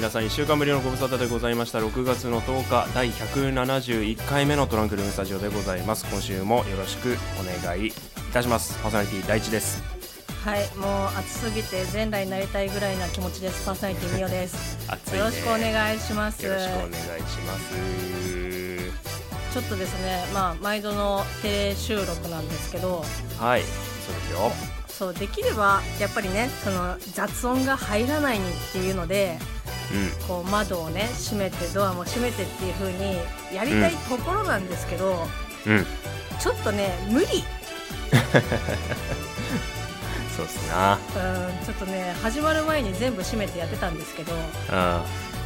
皆さん1週間ぶりのご無沙汰でございました。6月の10日第171回目のトランクルームスタジオでございます。今週もよろしくお願いいたします。パーソナリティ第一です。はい、もう暑すぎて全裸になりたいぐらいな気持ちです。パーソナリティミオです。暑いね。よろしくお願いします。よろしくお願いします。ちょっとですね、まあ毎度のテレ収録なんですけど、はいそうですよ。そうできればやっぱりね、その雑音が入らないにっていうので、うこう窓をね閉めてドアも閉めてっていう風にやりたいところなんですけど、んうん。ちょっとね無理。そうっすな。うん、ちょっとね始まる前に全部閉めてやってたんですけど。うん。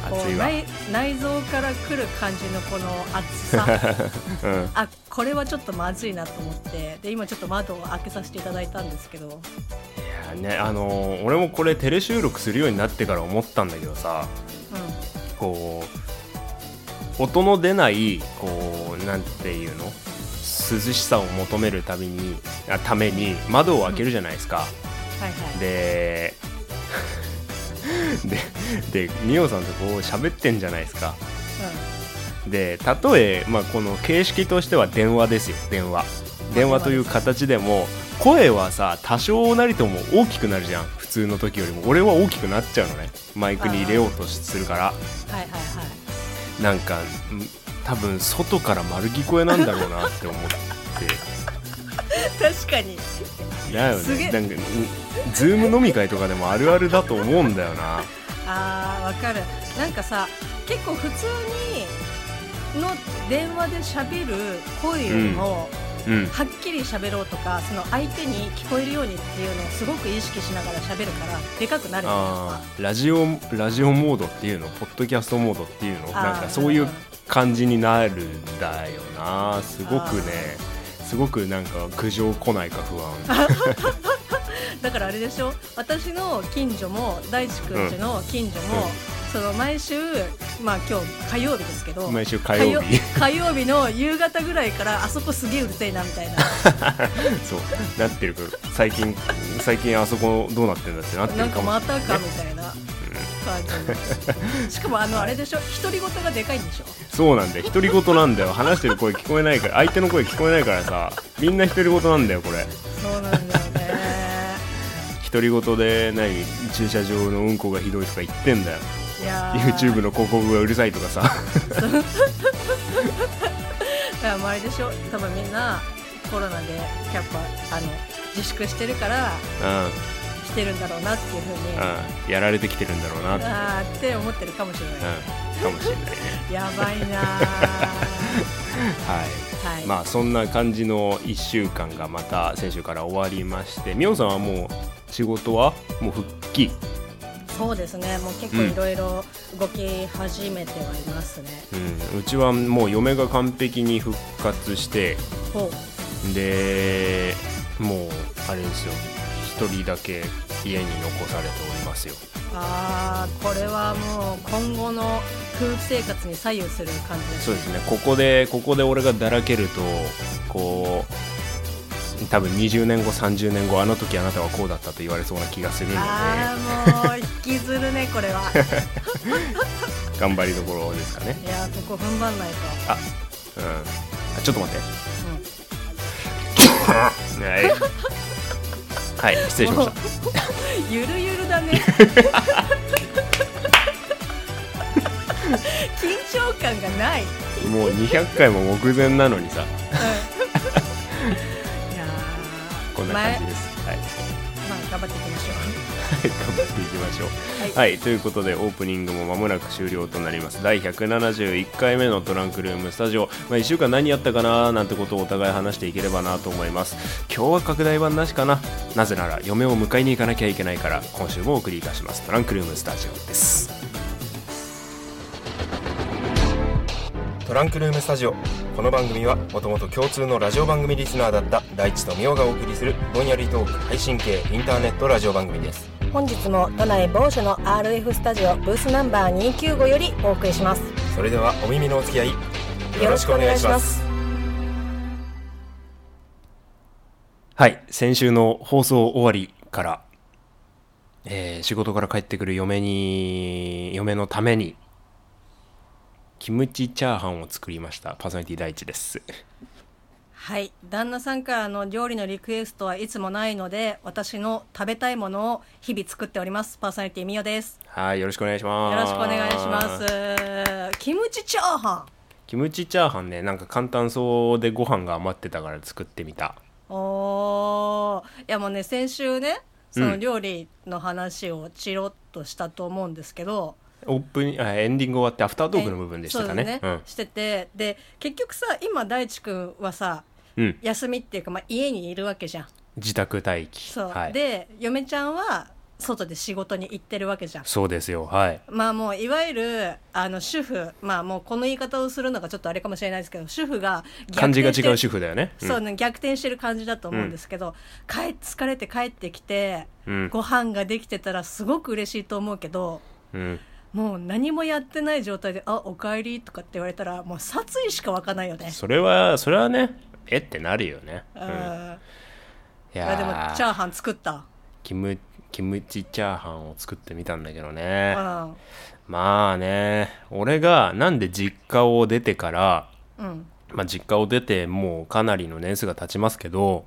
こうわ。内内臓から来る感じのこの熱さ。うん。あこれはちょっとまずいなと思ってで今ちょっと窓を開けさせていただいたんですけど、ねあのー俺もこれテレ収録するようになってから思ったんだけどさこう音の出ないこうなんていうの？涼しさを求めるたびにあために窓を開けるじゃないですか、はいはい。で ででミオさんとこう喋ってんじゃないですか。で例え、まあ、この形式としては電話ですよ電話電話という形でも声はさ多少なりとも大きくなるじゃん。普通の時よりも。俺は大きくなっちゃうのね。マイクに入れようとするから。うん、はいはいはいなんかん多分外から丸聞こえなんだろうなって思って。確かに。だよね。なんかんズーム飲み会とかでもあるあるだと思うんだよな。あーわかる。なんかさ結構普通にの電話で喋る声よりも、うんはっきり喋ろうとかその相手に聞こえるようにっていうのをすごく意識しながら喋るからでかくなるラジオラジオモードっていうの？ポッドキャストモードっていうの？なんかそういう感じになるんだよな。すごくね。すごくなんか苦情来ないか不安。だからあれでしょ？私の近所も大地くんちの近所も、うんその毎週まあ今日火曜日ですけど毎週火曜日。火曜日の夕方ぐらいからあそこすげえうるせえなみたいな。そう。なってるから最近最近あそこどうなってんだってなってなんかるかもまたかみたいな。感じしかもあのあれでしょ？独り言がでかいんでしょ？そうなんだよ。独り言なんだよ。話してる声聞こえないから。相手の声聞こえないからさ。みんな独り言なんだよこれ。そうなんだよね。独り言で何？駐車場のうんこがひどいとか言ってんだよ YouTube の広告がうるさいとかさ。だからあれでしょ。多分みんなコロナでやっぱあの自粛してるからうん。してるんだろうなっていうふうに。うん、やられてきてるんだろうな。って、あーって思ってるかもしれない、うん、かもしれないね。やばいなー。はい。はい、まあそんな感じの1週間がまた先週から終わりまして、みおさんはもう仕事はもう復帰。そうですね。もう結構いろいろ動き始めてはいますね、うん、うちはもう嫁が完璧に復活して、で、もうあれですよ。一人だけ家に残されておりますよ。あーこれはもう今後の夫婦生活に左右する感じですそうですね。ここでここで俺がだらけるとこう多分20年後30年後あの時あなたはこうだったと言われそうな気がするので。ああもう引きずるねこれは 頑張りどころですかね。いやーここ踏ん張んないと、あ、うん。あちょっと待って。う んはい。はい、失礼しました。ゆるゆるだね緊張感がない、うん、いもう200回も目前なのにさ、やー こんな感じです。はい。まあ頑張っていきましょ頑張っていきましょう。うはい、はい、ということでオープニングも間もなく終了となります。第171回目のトランクルームスタジオ、まあ、1週間何やったかななんてことをお互い話していければなと思います。今日は拡大版なしかな。なぜなら嫁を迎えに行かなきゃいけないから今週もお送りいたします。トランクルームスタジオですトランクルームスタジオ。この番組はもともと共通のラジオ番組リスナーだった大地とみおがお送りするぼんやりトーク配信系インターネットラジオ番組です。本日も都内某所の RF スタジオブースナンバー295よりお送りします。それではお耳のお付き合いよよろしくお願いします。はい先週の放送終わりからえー仕事から帰ってくる嫁に嫁のためにキムチチャーハンを作りました。パーソナリティ第一です。はい。旦那さんからの料理のリクエストはいつもないので私の食べたいものを日々作っております。パーソナリティみよです。はいよろしくお願いします。よろしくお願いします。キムチチャーハン。キムチチャーハンねなんか簡単そうでご飯が余ってたから作ってみた。おー。いやもうね先週ねその料理の話をチロッとしたと思うんですけど、オープンあエンディング終わってアフタートークの部分でしたかね。そうですね。しててで結局さ今大地君はさうん、うん、休みっていうか、まあ、家にいるわけじゃん。自宅待機。そう、はい、で嫁ちゃんは外で仕事に行ってるわけじゃん。そうですよ。はい。まあもういわゆるあの主婦。まあもうこの言い方をするのがちょっとあれかもしれないですけど主婦が感じが違う主主婦だよね。そうね逆転してる感じだと思うんですけど、帰疲れて帰ってきて、うん。ご飯ができてたらすごく嬉しいと思うけどうんもう何もやってない状態で「あおかえり」とかって言われたらもう殺意しか湧かないよね。それはそれはねえってなるよね、ううん。ん、いいやでもチャーハン作った。キムキムチチャーハンを作ってみたんだけどうねん。まあね俺がなんで実家を出てからうん。まあ実家を出てもうかなりの年数が経ちますけど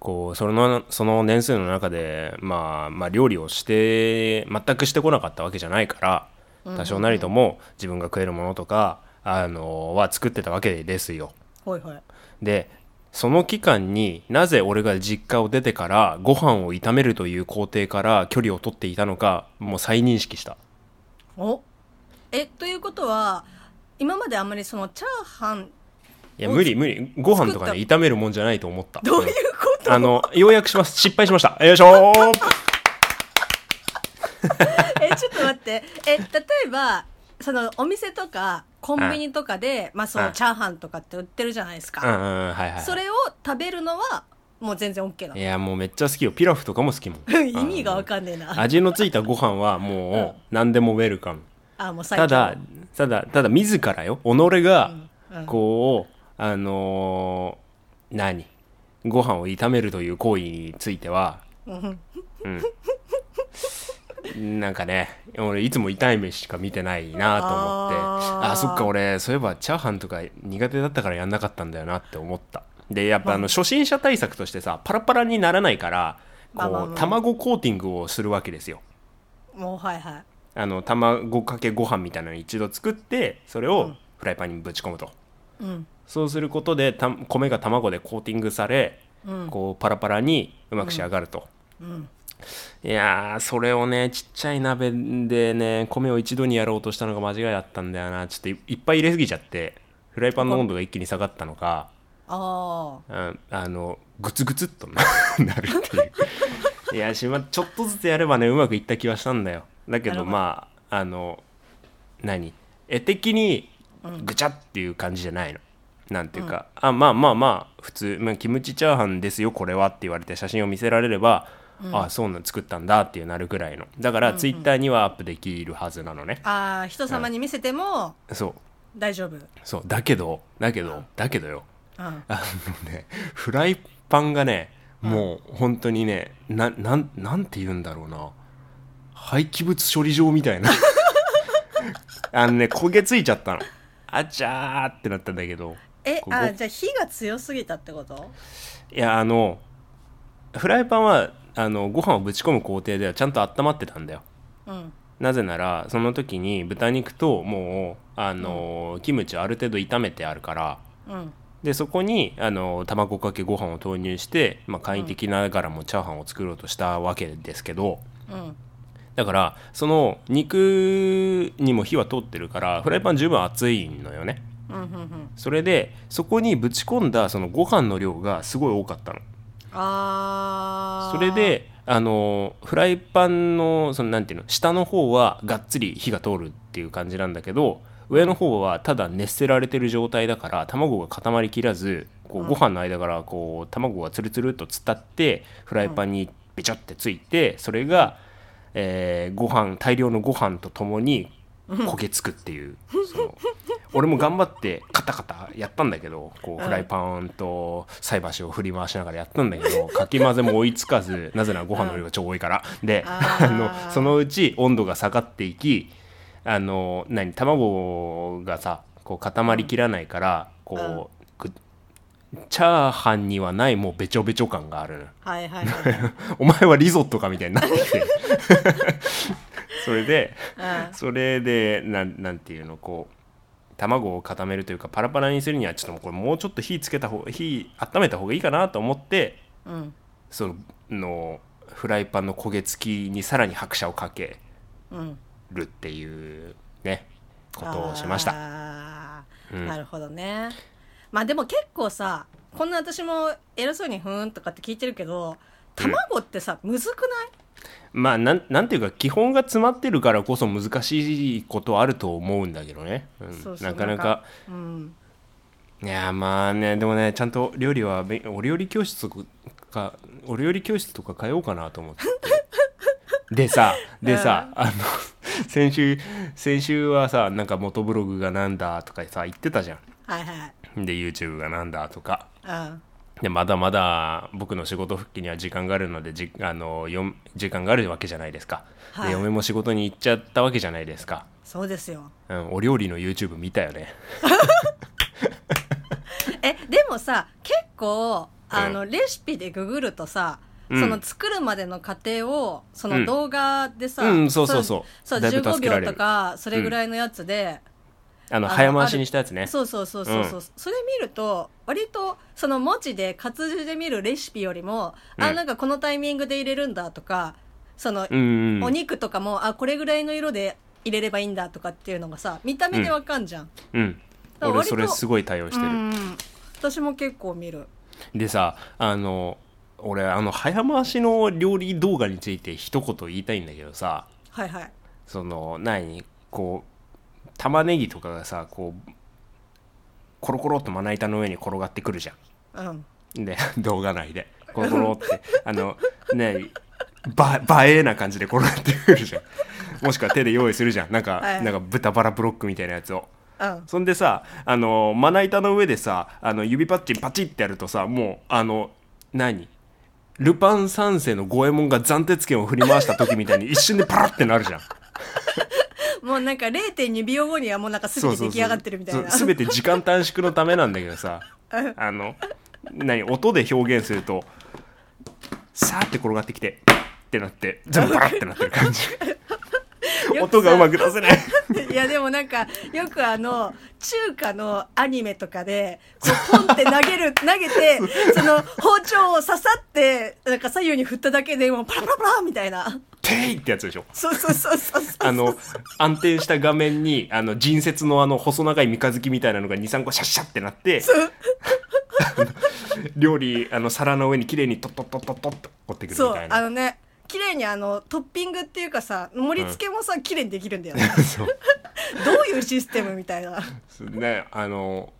こうそのその年数の中で、まあ、まあ料理をして全くしてこなかったわけじゃないから多少なりとも自分が食えるものとかあのは作ってたわけですよ。ほいほい。でその期間になぜ俺が実家を出てからご飯を炒めるという工程から距離を取っていたのかもう再認識したお？えということは今まであんまりそのチャーハンいや無理無理。ご飯とかね炒めるもんじゃないと思った。どういうこと？あのようやくします。失敗しました。よいしょー。えちょっと待って。え例えばそのお店とかコンビニとかで、まあ、そのうん。チャーハンとかって売ってるじゃないですか、うんうんうんはいはいそれを食べるのはもう全然 OK ないやもうめっちゃ好きよ。ピラフとかも好きもん。の 意味がわかんねえな。味のついたご飯はもう何でもウェルカム。あもう最ただただただ自らよ。己がうん。こうあのー何？ご飯を炒めるという行為についてはうん。う んなんかね俺いつも痛い目しか見てないなと思ってあー。あそっか俺そういえばチャーハンとか苦手だったからやんなかったんだよなって思った。でやっぱあ。の初心者対策としてさパラパラにならないからこう卵コーティングをするわけですよ。もうはいはい。あの卵かけご飯みたいなのを一度作ってそれをフライパンにぶち込むと、うんそうすることでた米が卵でコーティングされ、うん。こうパラパラにうまく仕上がると、うん。いやーそれをねちっちゃい鍋でね米を一度にやろうとしたのが間違いだったんだよな。ちょっといいっぱい入れすぎちゃってフライパンの温度が一気に下がったのか、あうんあのグツグツっとななるっていう。いやしまちょっとずつやればねうまくいった気はしたんだよ。だけどまああの何？絵的にぐちゃっていう感じじゃないの、なんていうか、あまあまあまあ普通、まあ、キムチチャーハンですよこれはって言われて写真を見せられれば、あそうなん作ったんだっていうなるぐらいの。だからツイッターにはアップできるはずなのね、ああ人様に見せてもそう大丈夫。そうだけどだけどだけどよ。うん。あのねフライパンがねもう本当にねななんなんて言うんだろうな。廃棄物処理場みたいな。あのね焦げついちゃったの。あちゃーってなったんだけどここえあじゃあ火が強すぎたってこと？いやあのフライパンはあのご飯をぶち込む工程ではちゃんと温まってたんだよ。うん。なぜならその時に豚肉ともうあの、キムチをある程度炒めてあるから。うん。でそこにあの卵かけご飯を投入して、まあ、簡易的ながらもチャーハンを作ろうとしたわけですけど。うん。だからその肉にも火は通ってるからフライパン十分熱いのよね。うんうんうんそれでそこにぶち込んだそのご飯の量がすごい多かったの。ああそれであのフライパンのそのなんていうの下の方はがっつり火が通るっていう感じなんだけど上の方はただ熱せられてる状態だから卵が固まりきらずこうご飯の間からこう卵がつるつるっと伝ってフライパンにべちょってついてそれが、えーご飯大量のご飯とともに焦げつくっていうその俺も頑張ってカタカタやったんだけどこううんフライパンと菜箸を振り回しながらやったんだけど かき混ぜも追いつかずなぜならご飯の量が超多いから。であのそのうち温度が下がっていきあの何卵がさこう固まりきらないからこうくチャーハンにはないもうべちょべちょ感がある。のはいはいはいはい。お前はリゾットかみたいになってきて。それでうん。それでなんなんていうのこう卵を固めるというかパラパラにするにはちょっともうこれもうちょっと火つけた方火温めた方がいいかなと思ってうん。そののフライパンの焦げ付きにさらに拍車をかけうんるっていうねことをしました。うん。なるほどね。まあでも結構さこんな私も偉そうにふーんとかって聞いてるけど卵ってさ、むずくない？まあなんなんていうか基本が詰まってるからこそ難しいことあると思うんだけどね、うんそうそうなかなか。うん。いやまあねでもねちゃんと料理はべお料理教室とかお料理教室とか通おうかなと思って。でさでさ、あの 先週先週はさなんか元ブログがなんだとかさ言ってたじゃはいはい。んで YouTube がなんだとか。うんでまだまだ僕の仕事復帰には時間があるのでじあのよん時間があるわけじゃないですか、はい。で嫁も仕事に行っちゃったわけじゃないですか、そうですよ。うん、お料理の YouTube 見たよね。えでもさ結構あの、レシピでググるとさ、うん。その作るまでの過程をそうん。の動画でさ、うんそうそうそう。そうだいぶ15秒とかそれぐらいのやつで、あの早回しにしたやつね。そうそうそうそうそう、それ見ると割とその文字で活字で見るレシピよりも、あうん。なんかこのタイミングで入れるんだとかその、うんうんお肉とかもあこれぐらいの色で入れればいいんだとかっていうのがさ見た目でわかんじゃん、うん。俺だから割とそれすごい対応してる、うん。私も結構見る。でさあの俺あの早回しの料理動画について一言言いたいんだけどさ。はいはい。その何？こう玉ねぎとかがさこうコロコロっとまな板の上に転がってくるじゃうん。んで 動画内で。コロコロってあのねば映えな感じで転がってくるじゃん。もしくは手で用意するじゃん。なんか、はい。なんか豚バラブロックみたいなやつを。うん。そんでさあのまな板の上でさあの指パッチンパチってやるとさもうあの何？ルパン三世の五右衛門が斬鉄剣を振り回した時みたいに一瞬でパラってなるじゃん もうなんか0.2秒後にはもうなんかすべて出来上がってるみたいな。そう全て時間短縮のためなんだけどさ。あの何音で表現するとさーって転がってきてってなって全部パラってなってる感じ。音がうまく出せない。いやでもなんかよくあの中華のアニメとかでこうポンって投げる投げてその包丁を刺さってなんか左右に振っただけでもうパラパラパラみたいなてい！ってやつでしょ。そうそうそうそうそう。あの安定した画面にあの人節のあの細長い三日月みたいなのが23個シャッシャってなって料理あの皿の上に綺麗にトットットットットッと持ってくるみたいな。あのね綺麗にあのトッピングっていうかさ盛り付けもさ、綺麗にできるんだよね。どういうシステムみたいな。ねあの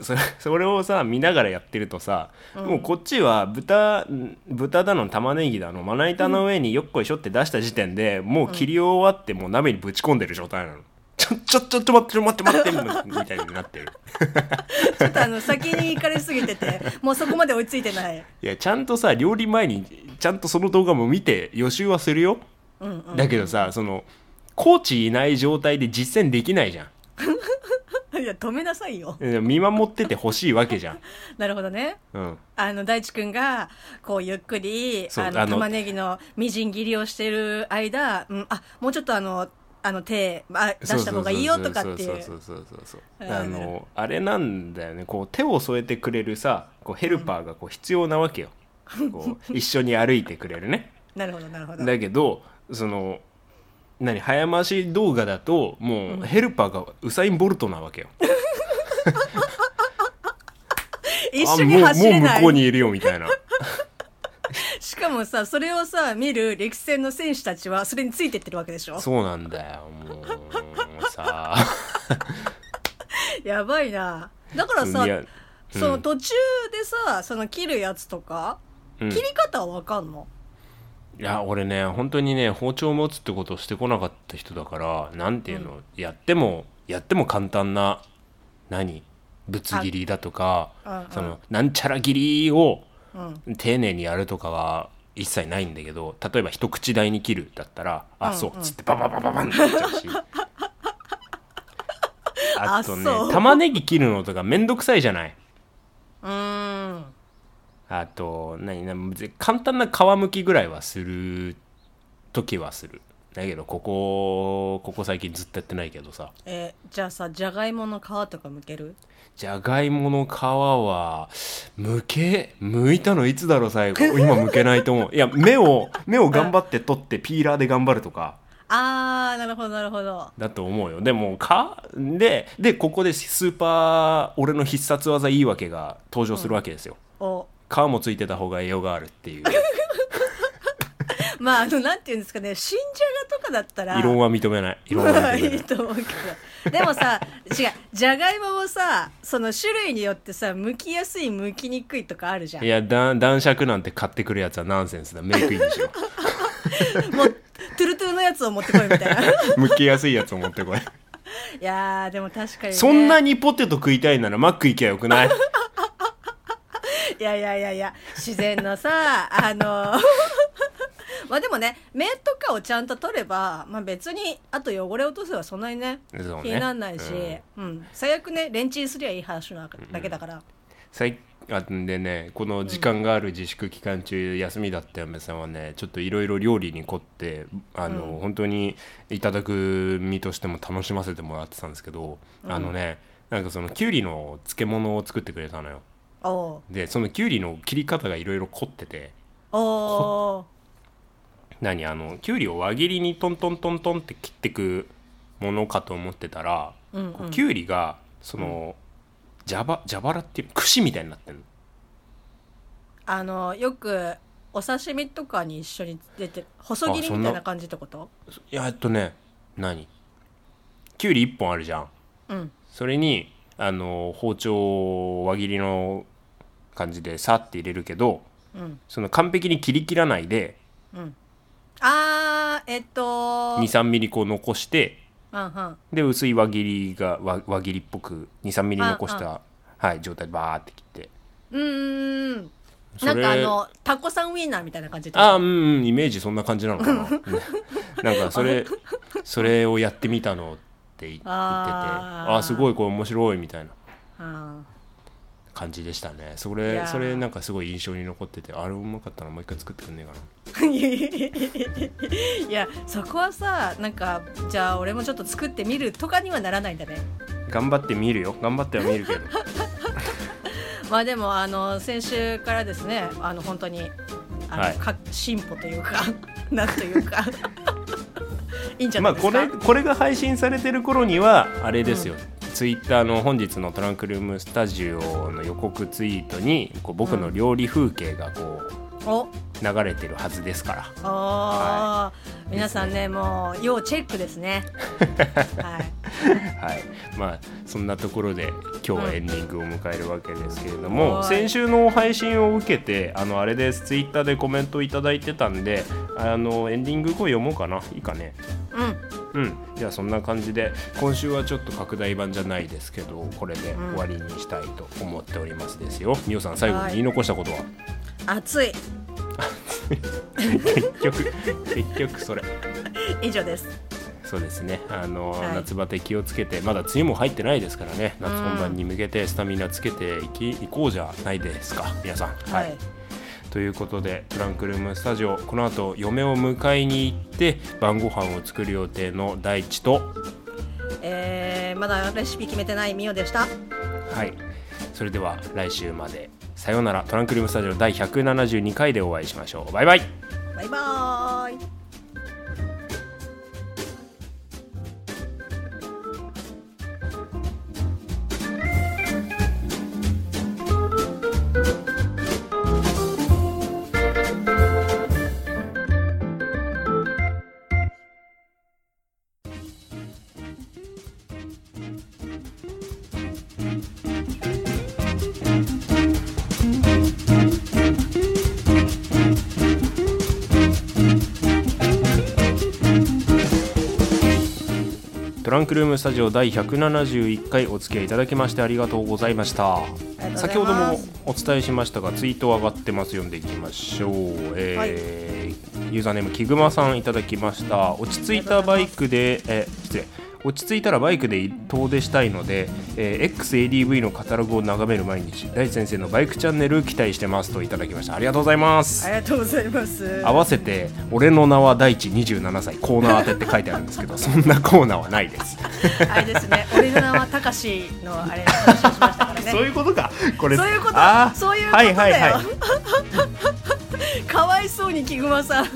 それ それをさ見ながらやってるとさ、もうこっちは豚ん豚だの玉ねぎだのまな板の上によっこいしょって出した時点で、もう切り終わってもう鍋にぶち込んでる状態なの。ちょちょちょちょ待って待って待ってみたいになってる。ちょっとあの先に行かれすぎててもうそこまで追いついてない。いやちゃんとさ料理前にちゃんとその動画も見て予習はするよ、うんうん。だけどさそのコーチいない状態で実践できないじゃん いや止めなさいよ。いや見守っててほしいわけじゃん、なるほどね。うん、あの大地君がこうゆっくりあのそうあの玉ねぎのみじん切りをしてる間、うん、あもうちょっとあのあの手あ出した方がいいよとかっていう。そうそうそうそうそう。うん。あのあれなんだよね。こう手を添えてくれるさこうヘルパーがこう必要なわけよ。こう 一緒に歩いてくれるね。なるほどなるほど。だけどその何早回し動画だともうヘルパーがウサイン・ボルトなわけよ、一緒に走れない。もう向こうにいるよみたいな。しかもさそれをさ見る歴戦の選手たちはそれについてってるわけでしょ？そうなんだよもうさ やばいな。だからさいやその途中でさその切るやつとか、うん。切り方はわかんの？いや俺ね本当にね包丁を持つってことをしてこなかった人だからなんていうの、やってもやっても簡単な何ぶつ切りだとかあうんそのなんちゃら切りをうん。丁寧にやるとかは一切ないんだけど例えば一口大に切るだったら「あうん。そう」っつってバババババンってなっちゃうし。あとねあそう。玉ねぎ切るのとかめんどくさいじゃない。うーんあと何何簡単な皮むきぐらいはする時はする。だけどここここ最近ずっとやってないけどさ。えーじゃあさじゃがいもの皮とかむける？じゃがいもの皮はむけむいたのいつだろう最後。今むけないと思う。いや目を目を頑張って取ってピーラーで頑張るとか。あーなるほどなるほど。だと思うよ。でもかででここでスーパー俺の必殺技いいわけが登場するわけですよ、お皮もついてた方が栄養があるっていう。まああのなんていうんですかね新じゃがとかだったら。異論は認めない。異論はまあ認めない。いいと思うけど。でもさ違う。じゃがいももさその種類によってさ剥きやすい剥きにくいとかあるじゃん。いやだ男爵なんて買ってくるやつはナンセンスだ。メイクインにしろ。もうトゥルトゥルのやつを持ってこいみたいな。剥きやすいやつを持ってこい。いやーでも確かに、ね、そんなにポテト食いたいならマック行けばよくない？いやいやいやいや自然のさ あの まあでもね目とかをちゃんと取れば、まあ、別にあと汚れ落とせばそんなにねね。気にならないし、うん。最悪ねレンチンすりゃいい話なだけだから、最あでねこの時間がある自粛期間中、休みだった嫁さんはねちょっといろいろ料理に凝ってあの、うん。本当にいただく身としても楽しませてもらってたんですけど、あのねなんかそのきゅうりの漬物を作ってくれたのよでそのきゅうりの切り方がいろいろ凝ってて。何あのきゅうりを輪切りにトントントントンって切ってくものかと思ってたら、うんうん。きゅうりがその、蛇腹蛇腹っていう串みたいになってるの。あのよくお刺身とかに一緒に出てる細切りみたいな感じってこと？いやえっとね何？きゅうり1本あるじゃん。うん。それにあの包丁を輪切りの感じでさって入れるけどうん。その完璧に切り切らないであーえっと23ミリこう残してうんうん。で薄い輪切りが輪輪切りっぽく23ミリ残しあたはい、状態でバーって切って。うーんなんかあのタコさんウインナーみたいな感じで。あーうんうんイメージそんな感じなのかな。うん。なんかそれ それをやってみたのって言ってて。あー。あすごいこれ面白いみたいな。あ感じでしたね。それそれなんかすごい印象に残っててあれうまかったらもう一回作ってくんねえかー いやそこはさなんかじゃあ俺もちょっと作ってみるとかにはならないんだね。な頑張ってみるよ。頑張ってはみるけど。まあでもあの先週からですねあの本当にあの、はい。か進歩というか なんというかいいんじゃなまあいですか、これこれが配信されてる頃にはあれですよ、ツイッターの本日のトランクルームスタジオの予告ツイートにこう僕の料理風景がこおう流れてるはずですから。あー、皆さんねもう要チェックですね。はい。はい、まあそんなところで今日はエンディングを迎えるわけですけれども、はい。先週の配信を受けてあのあれですツイッターでコメントいただいてたんであのエンディング後読もうかな。いいかね。うん。うん。じゃあそんな感じで今週はちょっと拡大版じゃないですけどこれで終わりにしたいと思っておりますですよ。みおさん最後に言い残したことは、熱い結局結局それ。以上です。そうですね。あの、はい。夏バテ気をつけてまだ梅雨も入ってないですからね。夏本番に向けてスタミナつけていき、いこうじゃないですか。皆さん。はい、ということでトランクルームスタジオこの後嫁を迎えに行って晩ご飯を作る予定の大地とえー、まだレシピ決めてないみおでした。はい。それでは来週までさようなら。トランクルームスタジオ第172回でお会いしましょう。バイバイ。バイバーイ。ランクルームスタジオ第171回お付き合いいただきましてありがとうございました。先ほどもお伝えしましたがツイート上がってます読んでいきましょう、えーはい、ユーザーネームキグマさんいただきました。落ち着いたバイクでえ失礼落ち着いたらバイクで遠出したいので、えー、XADV のカタログを眺める毎日大地先生のバイクチャンネル期待してますといただきました。ありがとうございます。ありがとうございます。合わせて俺の名は大地27歳コーナー当てって書いてあるんですけど そんなコーナーはないです。あれですね。俺の名はたかしのあれ話をしましたからね。そういうことか。これそういうこと。そういうことだよ、はいはいはい。かわいそうに木熊さん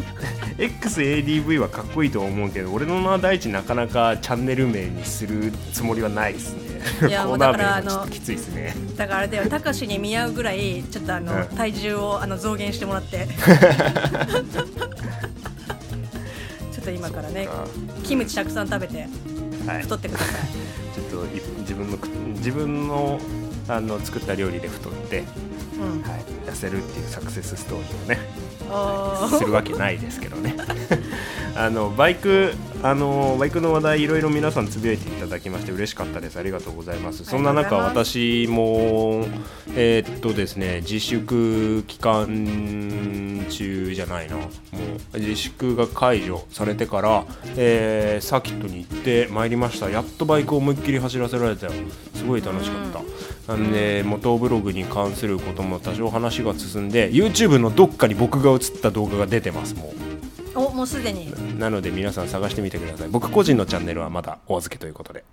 XADV はかっこいいと思うけど俺の名は大地なかなかチャンネル名にするつもりはないですね。いや もうだからあのきついですね。だからあれだよたかしに見合うぐらいちょっとあの、うん、体重をあの増減してもらって。ちょっと今からねキムチたくさん食べて太ってください、はい、ちょっと自分の自分のあの作った料理で太って、うん。はい、痩せるっていうサクセスストーリーをね。するわけないですけどね。あのバイクあのバイクの話題いろいろ皆さんつぶやいていただきまして嬉しかったです。ありがとうございます。そんな中私もえー、っとですね自粛期間中じゃないな。もう自粛が解除されてから、えー、サーキットに行ってまいりました。やっとバイクを思いっきり走らせられたよすごい楽しかった。なんで元ブログに関することも多少話が進んで YouTube のどっかに僕が映った動画が出てますもう。おもうすでに。なので皆さん探してみてください。僕個人のチャンネルはまだお預けということで